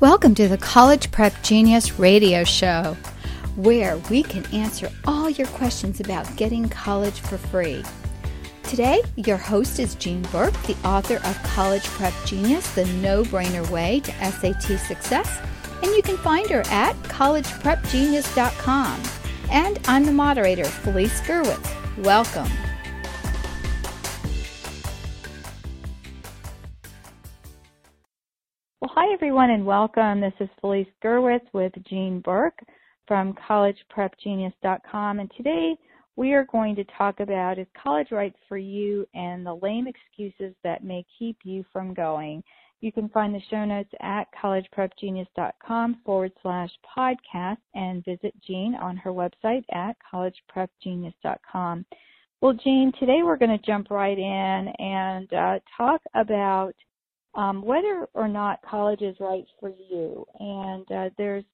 Welcome to the College Prep Genius Radio Show, where we can answer all your questions about getting college for free. Today, your host is Jean Burk, the author of College Prep Genius, the no brainer way to SAT success, and you can find her at collegeprepgenius.com. And I'm the moderator, Felice Gerwitz. Welcome. Everyone and welcome. This is Felice Gerwitz with Jean Burk from collegeprepgenius.com and today we are going to talk about is college right for you and the lame excuses that may keep you from going. You can find the show notes at collegeprepgenius.com forward slash podcast and visit Jean on her website at collegeprepgenius.com. Well, Jean, today we're going to jump right in and uh, talk about um, whether or not college is right for you. And uh, there's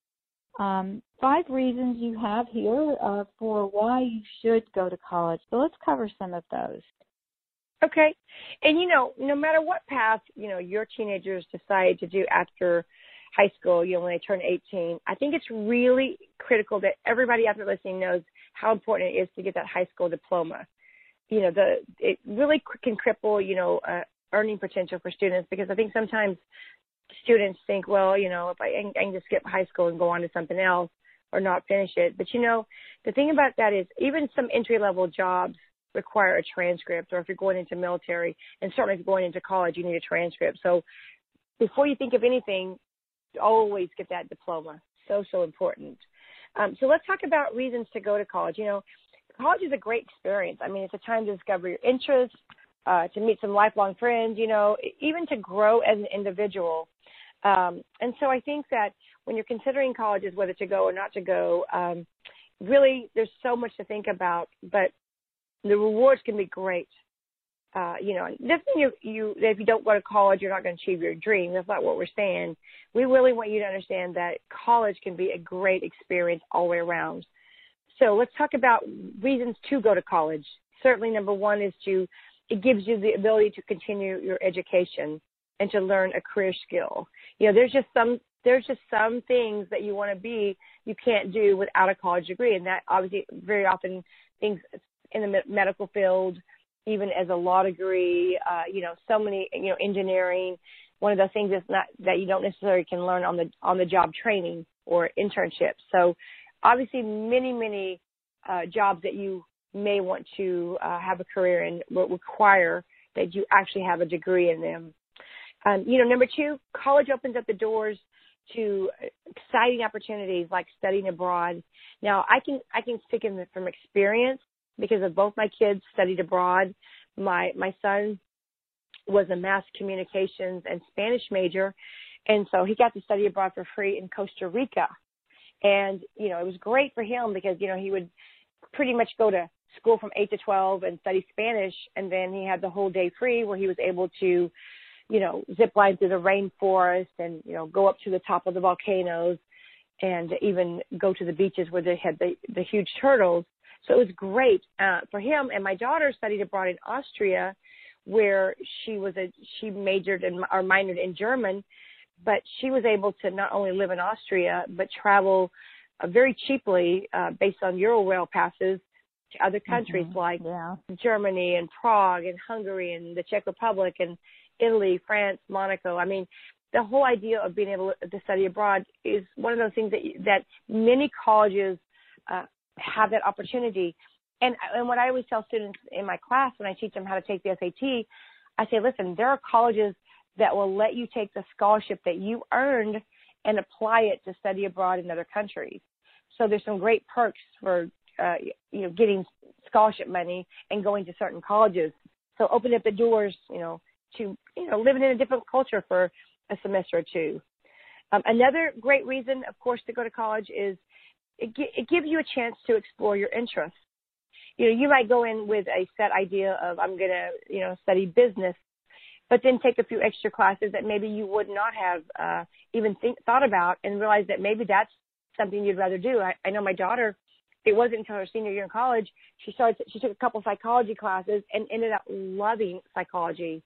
um, five reasons you have here uh, for why you should go to college. So let's cover some of those. Okay. And you know, no matter what path, you know, your teenagers decide to do after high school, you know, when they turn 18, I think it's really critical that everybody out there listening knows how important it is to get that high school diploma. You know, the it really can cripple, you know, uh, earning potential for students because I think sometimes students think, well, you know, if I, I can just skip high school and go on to something else or not finish it. But you know, the thing about that is even some entry level jobs require a transcript or if you're going into military and certainly if you're going into college you need a transcript. So before you think of anything, always get that diploma. So, so important. Um, so let's talk about reasons to go to college. You know, college is a great experience. I mean, it's a time to discover your interests, uh, to meet some lifelong friends, you know, even to grow as an individual. Um, and so I think that when you're considering colleges, whether to go or not to go, um, really there's so much to think about, but the rewards can be great. Uh, you know, doesn't you, you, if you don't go to college, you're not going to achieve your dream. That's not what we're saying. We really want you to understand that college can be a great experience all the way around. So let's talk about reasons to go to college. Certainly number one is to it gives you the ability to continue your education and to learn a career skill. You know, there's just some there's just some things that you want to be you can't do without a college degree, and that obviously very often things in the medical field, even as a law degree, uh, you know, so many you know engineering. One of the things that's not that you don't necessarily can learn on the on the job training or internships. So obviously, many many uh, jobs that you may want to uh, have a career in will require that you actually have a degree in them. Um, you know, number two, college opens up the doors to exciting opportunities like studying abroad. Now, I can I can speak in from experience because of both my kids studied abroad. My my son was a mass communications and Spanish major, and so he got to study abroad for free in Costa Rica. And you know, it was great for him because you know he would pretty much go to school from 8 to 12 and study Spanish. And then he had the whole day free where he was able to, you know, zip line through the rainforest and, you know, go up to the top of the volcanoes and even go to the beaches where they had the, the huge turtles. So it was great uh, for him. And my daughter studied abroad in Austria where she was a, she majored in or minored in German, but she was able to not only live in Austria, but travel uh, very cheaply uh, based on Eurail passes to other countries mm-hmm. like yeah. Germany and Prague and Hungary and the Czech Republic and Italy, France, Monaco. I mean, the whole idea of being able to study abroad is one of those things that that many colleges uh, have that opportunity. And and what I always tell students in my class when I teach them how to take the SAT, I say, listen, there are colleges that will let you take the scholarship that you earned and apply it to study abroad in other countries. So there's some great perks for uh, you know, getting scholarship money and going to certain colleges. So open up the doors, you know, to, you know, living in a different culture for a semester or two. Um, another great reason, of course, to go to college is it, it gives you a chance to explore your interests. You know, you might go in with a set idea of I'm going to, you know, study business, but then take a few extra classes that maybe you would not have uh, even think, thought about and realize that maybe that's something you'd rather do. I, I know my daughter it wasn't until her senior year in college she started she took a couple psychology classes and ended up loving psychology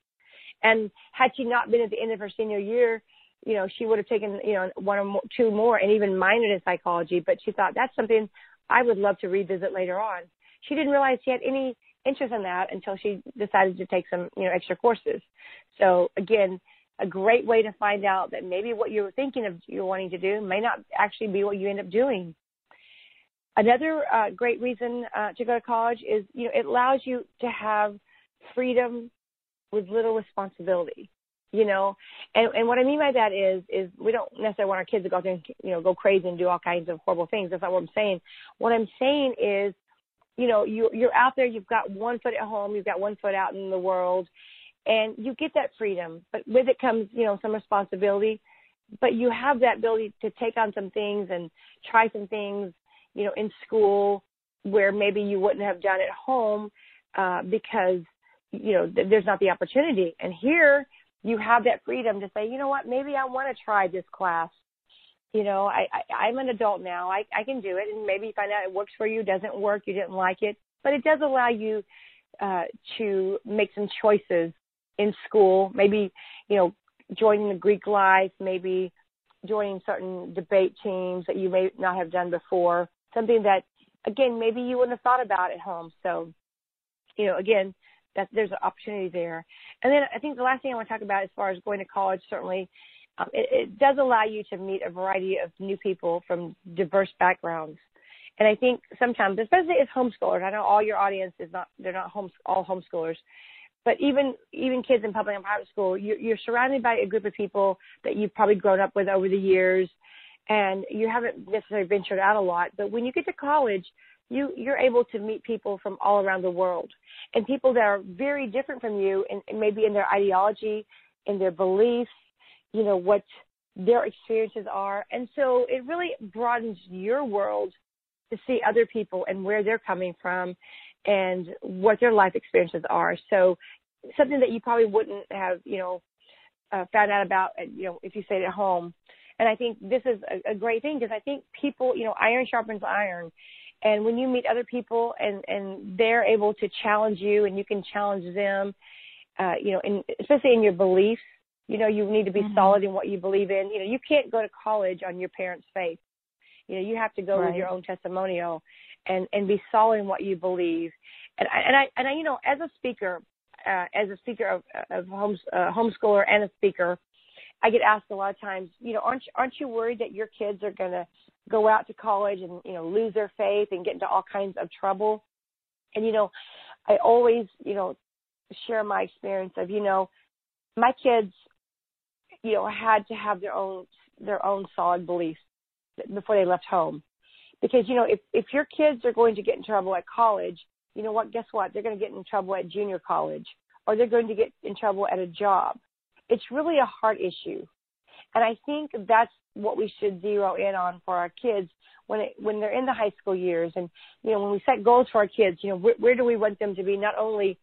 and had she not been at the end of her senior year you know, she would have taken, you know, one or more, two more and even minored in psychology, but she thought that's something I would love to revisit later on. She didn't realize she had any interest in that until she decided to take some, you know, extra courses. So again, a great way to find out that maybe what you were thinking of you're wanting to do may not actually be what you end up doing. Another uh, great reason uh, to go to college is, you know, it allows you to have freedom with little responsibility you know? And and what i mean by that is is we don't necessarily want our kids to go out and you know go crazy and do all kinds of horrible things. That's not what i'm saying. What i'm saying is you know you you're out there you've got one foot at home you've got one foot out in the world and you get that freedom. But with it comes you know some responsibility. But you have that ability to take on some things and try some things you know in school where maybe you wouldn't have done at home uh because you know th- there's not the opportunity and here you have that freedom to say, you know what, maybe I want to try this class. You know, I, I I'm an adult now. I I can do it, and maybe you find out it works for you, doesn't work, you didn't like it, but it does allow you uh, to make some choices in school. Maybe you know, joining the Greek life, maybe joining certain debate teams that you may not have done before. Something that, again, maybe you wouldn't have thought about at home. So, you know, again, that there's an opportunity there. And then I think the last thing I want to talk about as far as going to college, certainly, um, it, it does allow you to meet a variety of new people from diverse backgrounds. And I think sometimes, especially as homeschoolers, I know all your audience is not, they're not homes, all homeschoolers, but even, even kids in public and private school, you're, you're surrounded by a group of people that you've probably grown up with over the years and you haven't necessarily ventured out a lot. But when you get to college, you you're able to meet people from all around the world and people that are very different from you and, and maybe in their ideology in their beliefs you know what their experiences are and so it really broadens your world to see other people and where they're coming from and what their life experiences are so something that you probably wouldn't have you know uh, found out about you know if you stayed at home and i think this is a, a great thing because i think people you know iron sharpens iron and when you meet other people and and they're able to challenge you and you can challenge them uh you know and especially in your beliefs you know you need to be mm-hmm. solid in what you believe in you know you can't go to college on your parents faith you know you have to go right. with your own testimonial and and be solid in what you believe and I, and I and I you know as a speaker uh, as a speaker of, of homes, uh, homeschooler and a speaker I get asked a lot of times, you know, aren't aren't you worried that your kids are going to go out to college and you know lose their faith and get into all kinds of trouble? And you know, I always you know share my experience of you know my kids you know had to have their own their own solid beliefs before they left home because you know if if your kids are going to get in trouble at college you know what guess what they're going to get in trouble at junior college or they're going to get in trouble at a job it's really a heart issue. And I think that's what we should zero in on for our kids when it, when they're in the high school years. And you know when we set goals for our kids you know where, where do we want them to be not only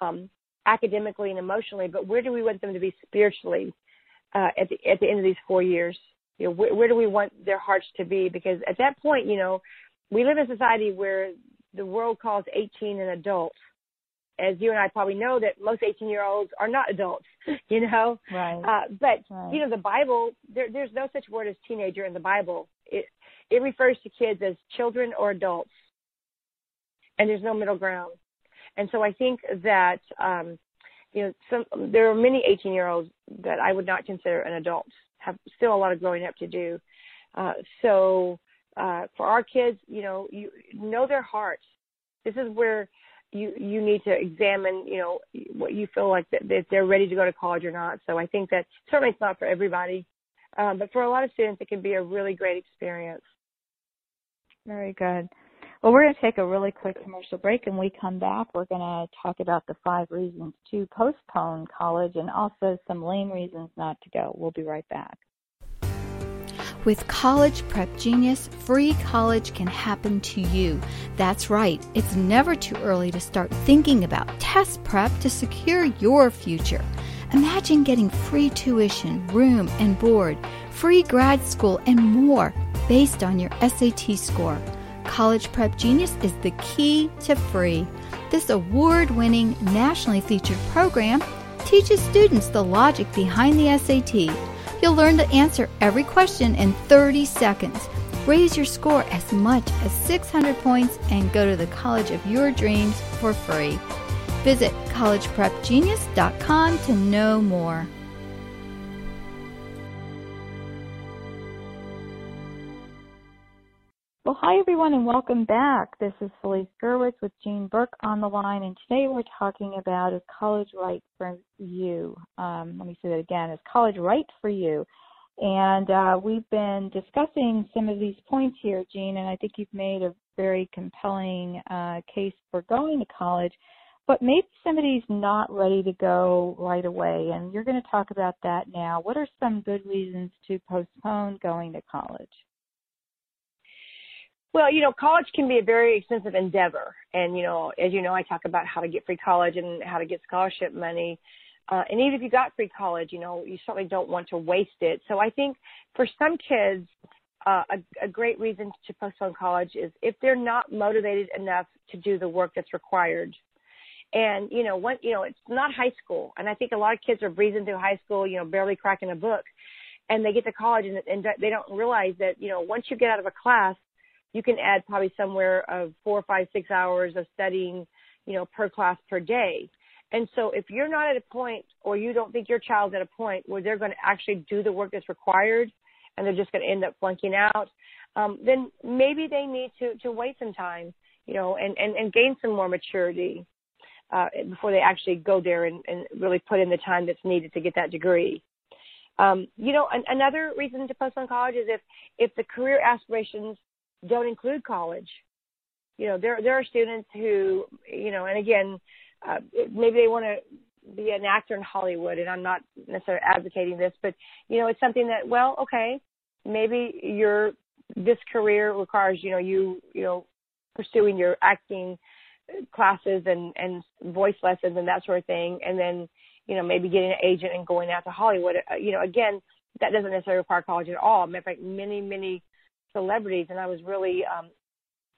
um academically and emotionally but where do we want them to be spiritually uh at the at the end of these 4 years? You know where, where do we want their hearts to be? Because at that point you know we live in a society where the world calls 18 an adult. As you and I probably know that most 18 year olds are not adults, you know? Right. Uh, but, right. you know, the Bible, there, there's no such word as teenager in the Bible. It, it refers to kids as children or adults. And there's no middle ground. And so I think that, um, you know, some, there are many 18 year olds that I would not consider an adult, have still a lot of growing up to do. Uh, so, uh, for our kids, you know, you know their hearts. This is where you you need to examine you know what you feel like that if they're ready to go to college or not. So i think that certainly it's not for everybody. Um, but for a lot of students it can be a really great experience. Very good. Well we're going to take a really quick commercial break. And we come back we're going to talk about the five reasons to postpone college and also some lame reasons not to go. We'll be right back with College Prep Genius, free college can happen to you. That's right, it's never too early to start thinking about test prep to secure your future. Imagine getting free tuition, room and board, free grad school, and more based on your SAT score. College Prep Genius is the key to free. This award winning, nationally featured program teaches students the logic behind the SAT You'll learn to answer every question in 30 seconds. Raise your score as much as 600 points and go to the college of your dreams for free. Visit collegeprepgenius.com to know more. Hi everyone and welcome back. This is Felice Gerwitz with Jean Burk on the line and today we're talking about is college right for you. Um, let me say that again, is college right for you? And uh, we've been discussing some of these points here, Jean, and I think you've made a very compelling uh, case for going to college. But maybe somebody's not ready to go right away, and you're going to talk about that now. What are some good reasons to postpone going to college? Well, you know, college can be a very expensive endeavor. And, you know, as you know, I talk about how to get free college and how to get scholarship money. Uh, and even if you got free college, you know, you certainly don't want to waste it. So I think for some kids, uh, a, a great reason to postpone college is if they're not motivated enough to do the work that's required. And, you know, what, you know, it's not high school. And I think a lot of kids are breezing through high school, you know, barely cracking a book. And they get to college and, and they don't realize that, you know, once you get out of a class, you can add probably somewhere of four, five, six hours of studying, you know, per class per day. And so if you're not at a point or you don't think your child's at a point where they're going to actually do the work that's required and they're just going to end up flunking out, um, then maybe they need to, to wait some time, you know, and, and, and gain some more maturity uh, before they actually go there and, and really put in the time that's needed to get that degree. Um, you know, an, another reason to postpone college is if if the career aspirations don't include college. You know, there there are students who, you know, and again, uh, maybe they want to be an actor in Hollywood, and I'm not necessarily advocating this, but you know, it's something that, well, okay, maybe your this career requires, you know, you you know, pursuing your acting classes and and voice lessons and that sort of thing, and then you know maybe getting an agent and going out to Hollywood. Uh, you know, again, that doesn't necessarily require college at all. Matter of fact, many many celebrities, and I was really um,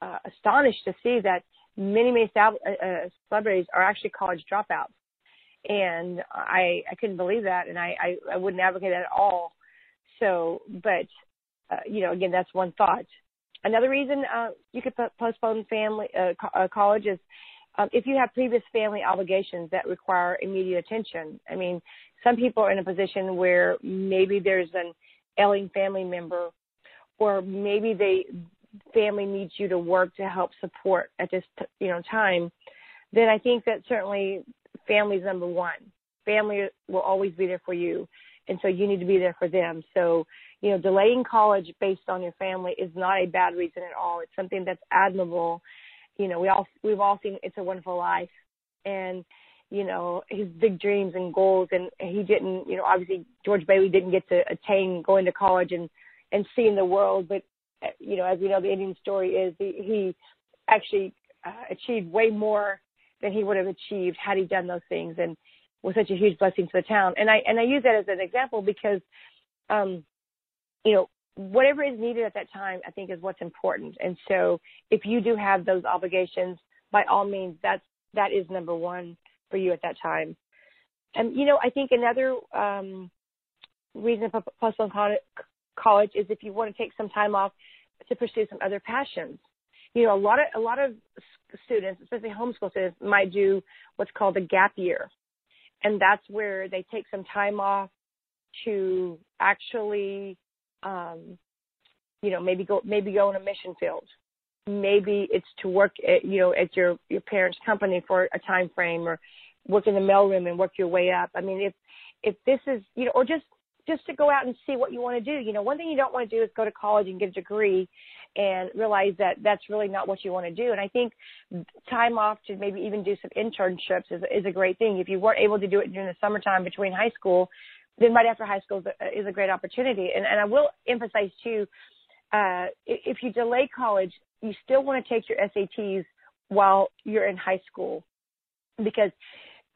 uh, astonished to see that many many uh, uh, celebrities are actually college dropouts, and I I couldn't believe that, and I I, I wouldn't advocate that at all. So, but uh, you know, again, that's one thought. Another reason uh, you could postpone family uh, co- uh, college is um, if you have previous family obligations that require immediate attention. I mean, some people are in a position where maybe there's an ailing family member or maybe they family needs you to work to help support at this you know time then i think that certainly family is number one. Family will always be there for you and so you need to be there for them. So you know delaying college based on your family is not a bad reason at all. It's something that's admirable. You know we all we've all seen it's a wonderful life and you know his big dreams and goals and he didn't you know obviously george bailey didn't get to attain going to college and and seeing the world. But you know, as we know, the Indian story is he, he actually uh, achieved way more than he would have achieved had he done those things, and was such a huge blessing to the town. And I and I use that as an example because, um, you know, whatever is needed at that time, I think is what's important. And so, if you do have those obligations, by all means, that's that is number one for you at that time. And you know, I think another um, reason postpone college is if you want to take some time off to pursue some other passions. You know, a lot of a lot of students, especially homeschool students, might do what's called a gap year, and that's where they take some time off to actually, um, you know, maybe go maybe go in a mission field. Maybe it's to work at you know at your your parents' company for a time frame, or work in the mailroom and work your way up. I mean, if if this is you know, or just just to go out and see what you want to do. You know, one thing you don't want to do is go to college and get a degree and realize that that's really not what you want to do. And I think time off to maybe even do some internships is, is a great thing. If you weren't able to do it during the summertime between high school, then right after high school is a great opportunity. And, and I will emphasize too, uh, if you delay college, you still want to take your SATs while you're in high school because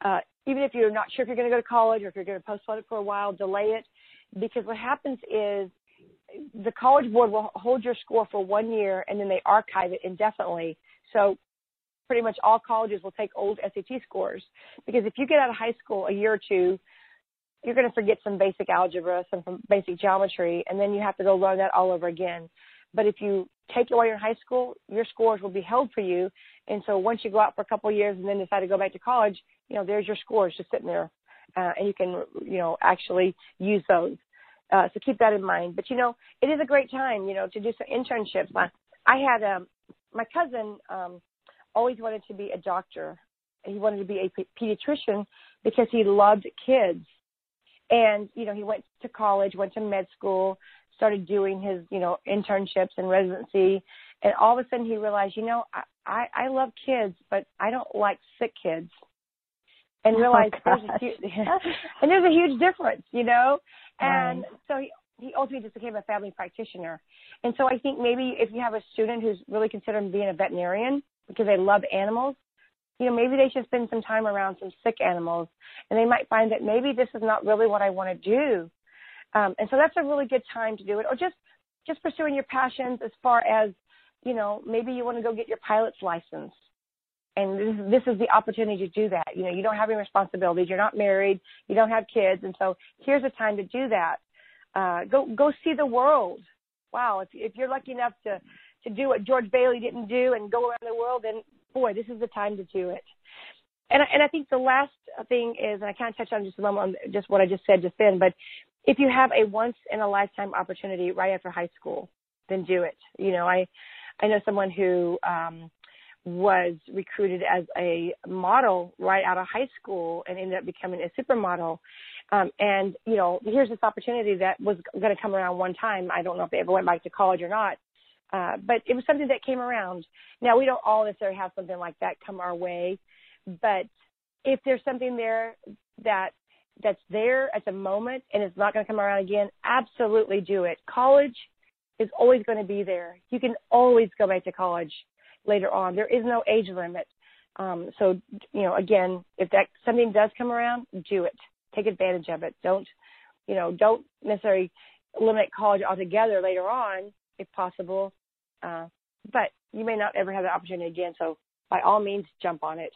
uh, even if you're not sure if you're going to go to college or if you're going to postpone it for a while, delay it because what happens is the college board will hold your score for one year and then they archive it indefinitely. So pretty much all colleges will take old SAT scores because if you get out of high school a year or two you're going to forget some basic algebra, some basic geometry, and then you have to go learn that all over again. But if you take it while you're in high school, your scores will be held for you. And so once you go out for a couple of years and then decide to go back to college, you know, there's your scores just sitting there, uh, and you can, you know, actually use those. Uh, so keep that in mind. But you know, it is a great time, you know, to do some internships. I, I had um, my cousin um, always wanted to be a doctor. He wanted to be a pediatrician because he loved kids. And you know, he went to college, went to med school, started doing his, you know, internships and residency, and all of a sudden he realized, you know, I I, I love kids, but I don't like sick kids. And realized oh, there's a huge, and there's a huge difference, you know. And right. so he he ultimately just became a family practitioner. And so I think maybe if you have a student who's really considering being a veterinarian because they love animals, you know, maybe they should spend some time around some sick animals and they might find that maybe this is not really what I want to do. Um, and so that's a really good time to do it. Or just just pursuing your passions as far as, you know, maybe you want to go get your pilot's license. And this, this is the opportunity to do that. You know, you don't have any responsibilities. You're not married. You don't have kids. And so here's a time to do that. Uh, go go see the world. Wow, if if you're lucky enough to to do what George Bailey didn't do and go around the world, then boy, this is the time to do it. And I, and I think the last thing is, and I of touched on just a moment on just what I just said just then, but if you have a once in a lifetime opportunity right after high school, then do it. You know, I I know someone who um was recruited as a model right out of high school and ended up becoming a supermodel. Um, and you know, here's this opportunity that was going to come around one time. I don't know if they ever went back to college or not, uh, but it was something that came around. Now we don't all necessarily have something like that come our way, but if there's something there that that's there at the moment and it's not going to come around again, absolutely do it. College is always going to be there. You can always go back to college later on. There is no age limit. Um, so, you know, again, if that something does come around, do it. Take advantage of it. Don't, you know, don't necessarily eliminate college altogether later on, if possible. Uh, but you may not ever have the opportunity again. So, by all means, jump on it.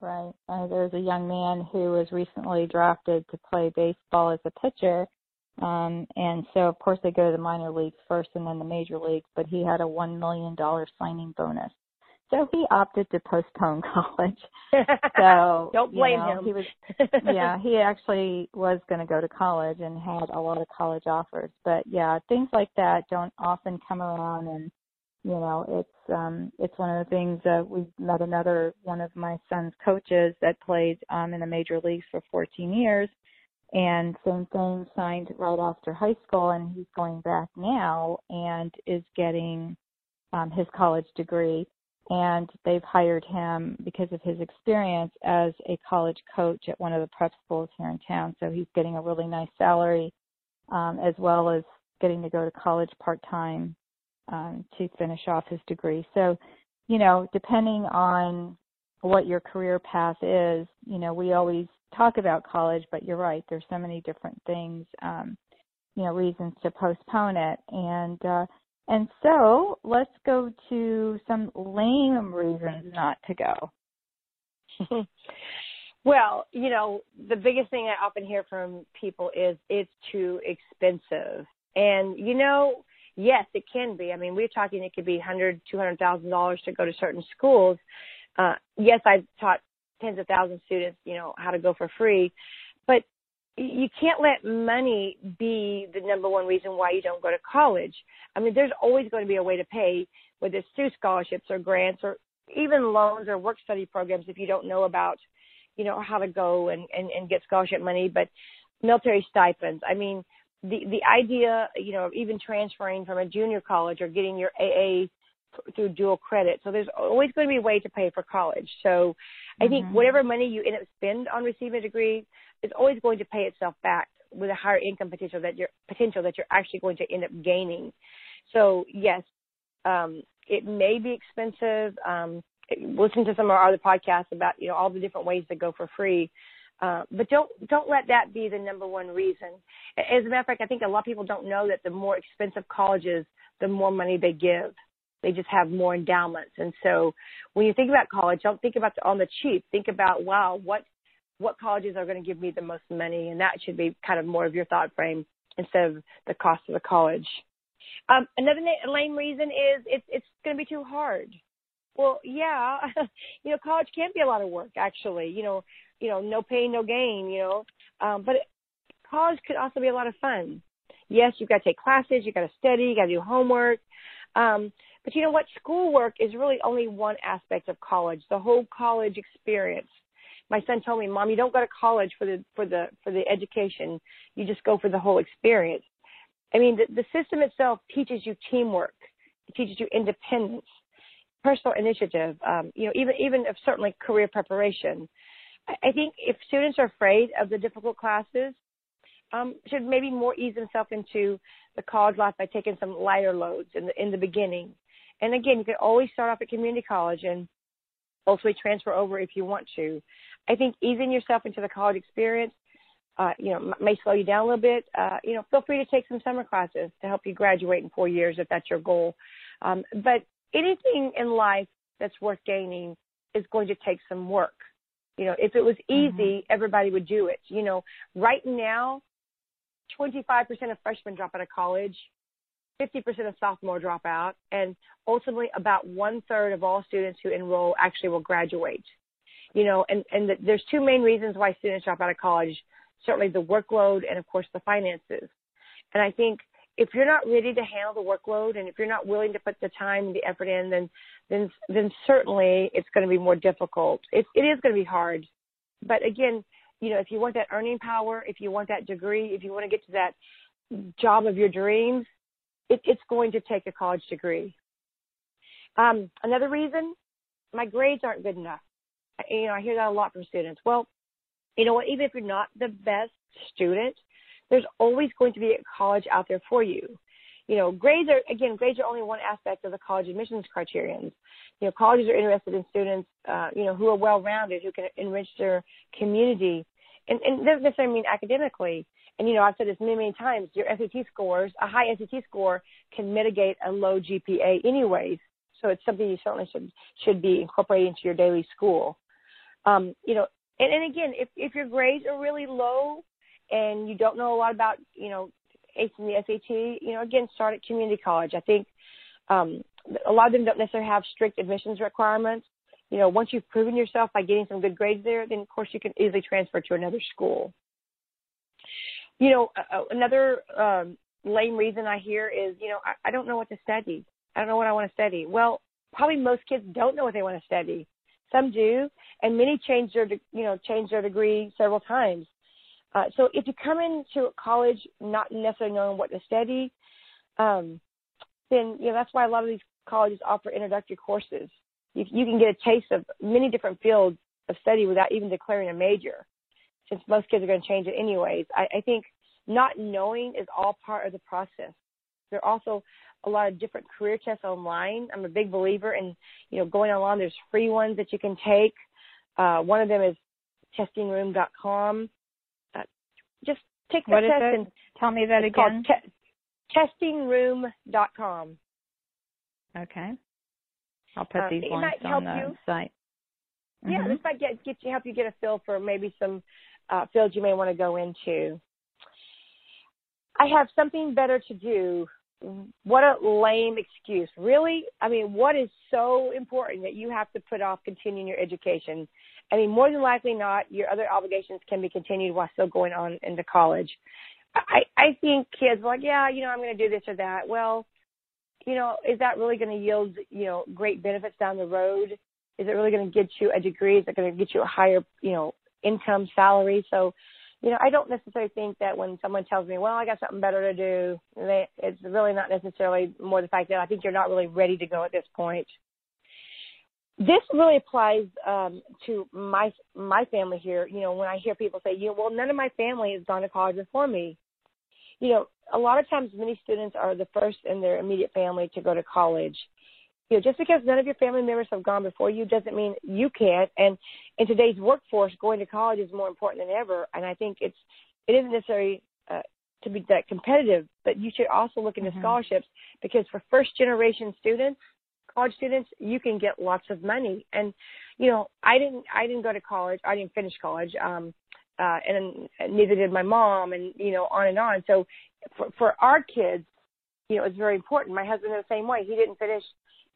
Right. Uh, there's a young man who was recently drafted to play baseball as a pitcher. Um, and so, of course, they go to the minor leagues first and then the major leagues, but he had a $1 million signing bonus. So he opted to postpone college. So don't blame you know, him. He was, yeah, he actually was going to go to college and had a lot of college offers. But yeah, things like that don't often come around, and you know, it's um, it's one of the things that we met another one of my son's coaches that played um, in the major leagues for 14 years, and same thing signed right after high school, and he's going back now and is getting um, his college degree and they've hired him because of his experience as a college coach at one of the prep schools here in town. So he's getting a really nice salary, um, as well as getting to go to college part time um, to finish off his degree. So, you know, depending on what your career path is, you know, we always talk about college, but you're right. There's so many different things, um, you know, reasons to postpone it. And uh, and so let's go to some lame reasons not to go. well, you know, the biggest thing I often hear from people is it's too expensive. And you know, yes, it can be. I mean, we're talking it could be hundred, two hundred thousand dollars to go to certain schools. Uh, yes, I've taught tens of thousands of students, you know, how to go for free, but you can't let money be the number one reason why you don't go to college. I mean, there's always going to be a way to pay, whether it's through scholarships or grants or even loans or work study programs if you don't know about, you know, how to go and, and, and get scholarship money, but military stipends. I mean, the, the idea, you know, of even transferring from a junior college or getting your AA through dual credit. So there's always going to be a way to pay for college. So I mm-hmm. think whatever money you end up spend on receiving a degree is always going to pay itself back with a higher income potential that you're potential that you're actually going to end up gaining. So yes, um, it may be expensive. Um, listen to some of our other podcasts about you know all the different ways to go for free. Uh, but don't don't let that be the number one reason. As a matter of fact, I think a lot of people don't know that the more expensive colleges, the more money they give. They just have more endowments. And so when you think about college, don't think about the, on the cheap. Think about, wow, what what colleges are going to give me the most money, and that should be kind of more of your thought frame instead of the cost of the college. Um, another lame reason is it's it's going to be too hard. Well, yeah, you know, college can be a lot of work actually. You know, you know, no pain, no gain. You know, um, but college could also be a lot of fun. Yes, you've got to take classes, you've got to study, you've got to do homework. Um, but you know what? Schoolwork is really only one aspect of college. The whole college experience. My son told me, "Mom, you don't go to college for the for the for the education. You just go for the whole experience." I mean, the, the system itself teaches you teamwork. It teaches you independence, personal initiative. Um, you know, even even if certainly career preparation. I, I think if students are afraid of the difficult classes, um, should maybe more ease themselves into the college life by taking some lighter loads in the in the beginning. And again, you can always start off at community college and ultimately transfer over if you want to. I think easing yourself into the college experience, uh, you know, may slow you down a little bit. Uh, you know, feel free to take some summer classes to help you graduate in four years if that's your goal. Um, but anything in life that's worth gaining is going to take some work. You know, if it was easy, mm-hmm. everybody would do it. You know, right now, 25% of freshmen drop out of college, 50% of sophomore drop out, and ultimately about one third of all students who enroll actually will graduate. You know, and, and the, there's two main reasons why students drop out of college. Certainly the workload and of course the finances. And I think if you're not ready to handle the workload and if you're not willing to put the time and the effort in, then, then, then certainly it's going to be more difficult. It, it is going to be hard. But again, you know, if you want that earning power, if you want that degree, if you want to get to that job of your dreams, it, it's going to take a college degree. Um, another reason, my grades aren't good enough. You know, I hear that a lot from students. Well, you know what? Even if you're not the best student, there's always going to be a college out there for you. You know, grades are again, grades are only one aspect of the college admissions criterions. You know, colleges are interested in students, uh, you know, who are well-rounded, who can enrich their community, and, and doesn't necessarily mean academically. And you know, I've said this many, many times. Your SAT scores, a high SAT score, can mitigate a low GPA, anyways. So it's something you certainly should should be incorporating into your daily school. Um, you know, and, and again, if if your grades are really low and you don't know a lot about, you know, acing the SAT, you know, again, start at community college. I think um, a lot of them don't necessarily have strict admissions requirements, you know, once you've proven yourself by getting some good grades there, then of course you can easily transfer to another school. You know, another um, lame reason I hear is, you know, I, I don't know what to study. I don't know what I want to study. Well, probably most kids don't know what they want to study. Some do, and many change their, you know, change their degree several times. Uh, so if you come into college not necessarily knowing what to study, um, then you know that's why a lot of these colleges offer introductory courses you, you can get a taste of many different fields of study without even declaring a major, since most kids are going to change it anyways. I, I think not knowing is all part of the process. There are also a lot of different career tests online. I'm a big believer in, you know, going online. There's free ones that you can take. Uh, one of them is testingroom.com. Uh, just take the what test and tell me that again. Te- testingroom.com. Okay. I'll put uh, these links on the you. site. Yeah, mm-hmm. this might get get you help you get a feel for maybe some uh, fields you may want to go into. I have something better to do. What a lame excuse. Really? I mean, what is so important that you have to put off continuing your education? I mean, more than likely not, your other obligations can be continued while still going on into college. I, I think kids are like, yeah, you know, I'm going to do this or that. Well, you know, is that really going to yield, you know, great benefits down the road? Is it really going to get you a degree? Is it going to get you a higher, you know, income salary? So, you know, I don't necessarily think that when someone tells me, well, I got something better to do, they, it's really not necessarily more the fact that I think you're not really ready to go at this point. This really applies um, to my my family here. You know, when I hear people say, you know, well, none of my family has gone to college before me. You know, a lot of times many students are the first in their immediate family to go to college. You know, just because none of your family members have gone before you doesn't mean you can't. And in today's workforce, going to college is more important than ever. And I think it's it isn't necessary uh, to be that competitive, but you should also look into mm-hmm. scholarships because for first generation students, college students, you can get lots of money. And you know, I didn't I didn't go to college. I didn't finish college. Um uh and neither did my mom and you know on and on. So for for our kids, you know, it's very important. My husband in the same way. He didn't finish,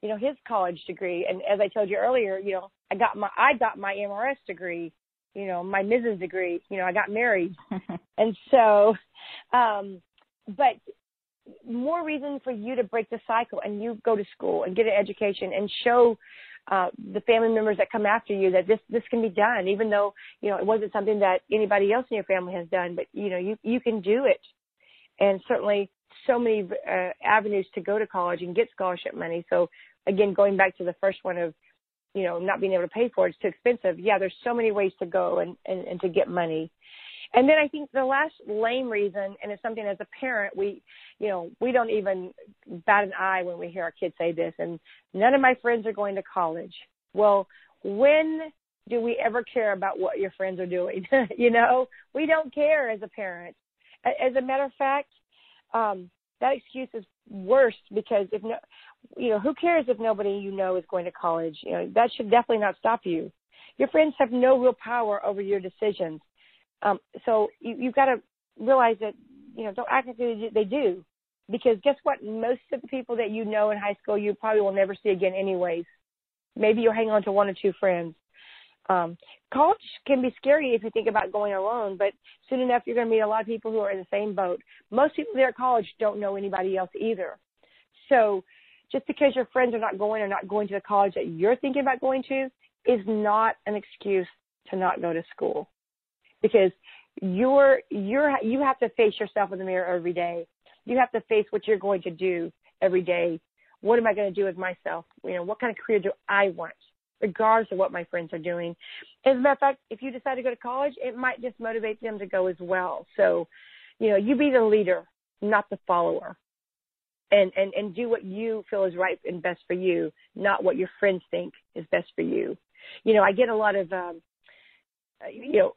you know, his college degree and as I told you earlier, you know, I got my I got my MRS degree, you know, my Mrs. degree, you know, I got married. and so um but more reason for you to break the cycle and you go to school and get an education and show uh, the family members that come after you that this this can be done, even though you know it wasn't something that anybody else in your family has done, but you know you you can do it, and certainly so many uh, avenues to go to college and get scholarship money. So again, going back to the first one of you know not being able to pay for it, it's too expensive. Yeah, there's so many ways to go and and, and to get money. And then I think the last lame reason, and it's something as a parent, we, you know, we don't even bat an eye when we hear our kids say this, and none of my friends are going to college. Well, when do we ever care about what your friends are doing? you know, we don't care as a parent. As a matter of fact, um, that excuse is worse because if no, you know, who cares if nobody you know is going to college? You know, that should definitely not stop you. Your friends have no real power over your decisions. Um, so you, you've got to realize that, you know, don't act like they, they do. Because guess what? Most of the people that you know in high school, you probably will never see again anyways. Maybe you'll hang on to one or two friends. Um, college can be scary if you think about going alone, but soon enough you're going to meet a lot of people who are in the same boat. Most people there at college don't know anybody else either. So just because your friends are not going or not going to the college that you're thinking about going to is not an excuse to not go to school because you're you're you have to face yourself in the mirror every day. You have to face what you're going to do every day. What am I going to do with myself? You know, what kind of career do I want? Regardless of what my friends are doing. As a matter of fact, if you decide to go to college, it might just motivate them to go as well. So, you know, you be the leader, not the follower. And, and, and do what you feel is right and best for you, not what your friends think is best for you. You know, I get a lot of, um, you know,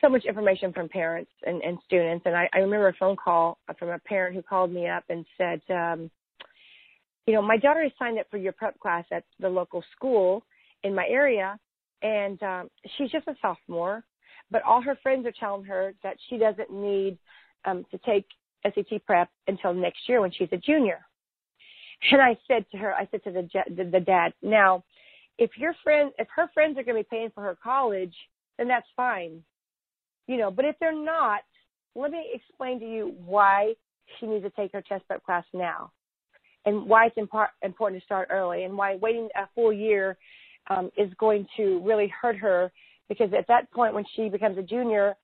so much information from parents and, and students. And I, I remember a phone call from a parent who called me up and said, um, you know, my daughter has signed up for your prep class at the local school in my area, and um, she's just a sophomore, but all her friends are telling her that she doesn't need um, to take SAT prep until next year when she's a junior. And I said to her, I said to the the, the dad, now, if your friend, if her friends are going to be paying for her college, then that's fine. You know, but if they're not, let me explain to you why she needs to take her chest prep class now and why it's important to start early and why waiting a full year um, is going to really hurt her because at that point when she becomes a junior,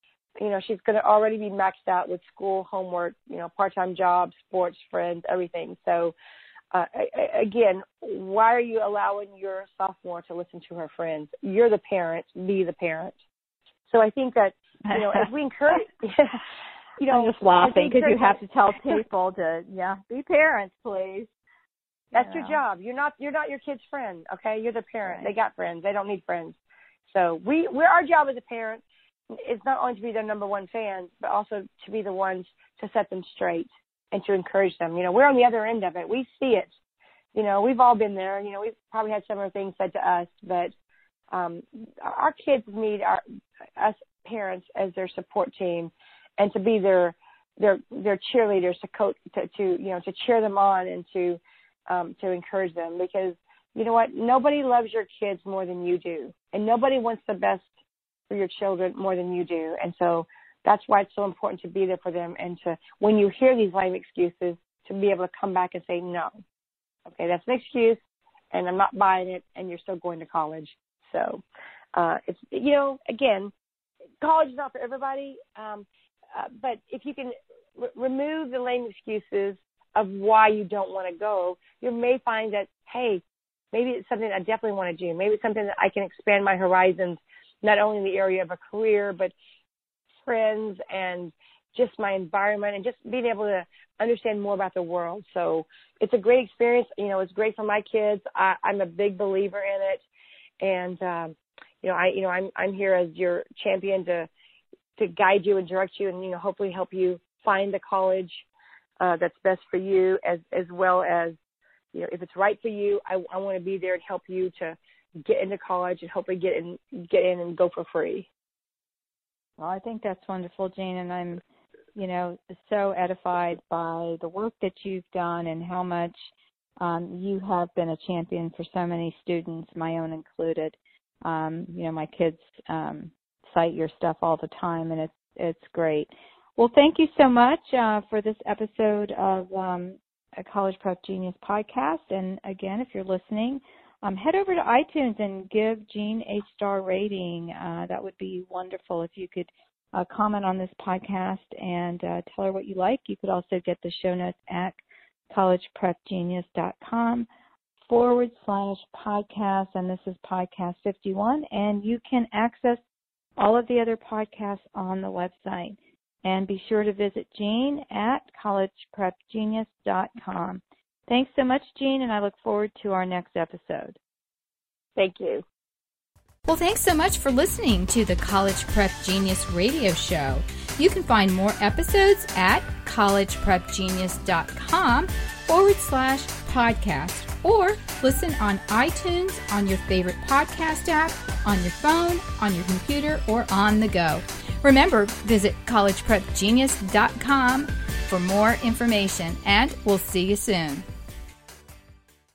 you know, she's going to already be maxed out with school, homework, you know, part-time job, sports, friends, everything. So, uh, again, why are you allowing your sophomore to listen to her friends? You're the parent, be the parent. So I think that you know, as we encourage, you know, I'm just laughing because you have to tell people to, yeah, be parents, please. That's know. your job. You're not you're not your kid's friend. Okay, you're the parent. Right. They got friends. They don't need friends. So we we our job as a parent is not only to be their number one fans, but also to be the ones to set them straight and to encourage them. You know, we're on the other end of it. We see it. You know, we've all been there. You know, we've probably had similar things said to us, but um, our kids need our us parents as their support team and to be their their their cheerleaders to coach to, to you know to cheer them on and to um to encourage them because you know what nobody loves your kids more than you do. And nobody wants the best for your children more than you do. And so that's why it's so important to be there for them and to when you hear these lame excuses to be able to come back and say no. Okay that's an excuse and i'm not buying it and you're still going to college. So uh it's you know again college is not for everybody, um, uh, but if you can r- remove the lame excuses of why you don't want to go, you may find that hey, maybe it's something I definitely want to do. Maybe it's something that I can expand my horizons, not only in the area of a career, but friends and just my environment and just being able to understand more about the world. So it's a great experience. You know, it's great for my kids. I, I'm a big believer in it. And um, you know, I, you know, I'm, I'm here as your champion to, to guide you and direct you and, you know, hopefully help you find the college, uh, that's best for you as, as well as, you know, if it's right for you, I, I want to be there and help you to, get into college and hopefully get in get in and go for free. Well, I think that's wonderful, Jane, and I'm, you know, so edified by the work that you've done and how much um, you have been a champion for so many students, my own included. Um, you know, my kids um, cite your stuff all the time, and it's it's great. Well, thank you so much uh, for this episode of um, a College Prep Genius podcast. And again, if you're listening, um, head over to iTunes and give Jean a star rating. Uh, that would be wonderful if you could uh, comment on this podcast and uh, tell her what you like. You could also get the show notes at collegeprepgenius.com forward slash podcast, and this is podcast 51, and you can access all of the other podcasts on the website. And be sure to visit Jean at collegeprepgenius.com. Thanks so much, Jean, and I look forward to our next episode. Thank you. Well, thanks so much for listening to the College Prep Genius radio show. You can find more episodes at collegeprepgenius.com forward slash podcast or listen on iTunes, on your favorite podcast app, on your phone, on your computer, or on the go. Remember, visit collegeprepgenius.com for more information, and we'll see you soon.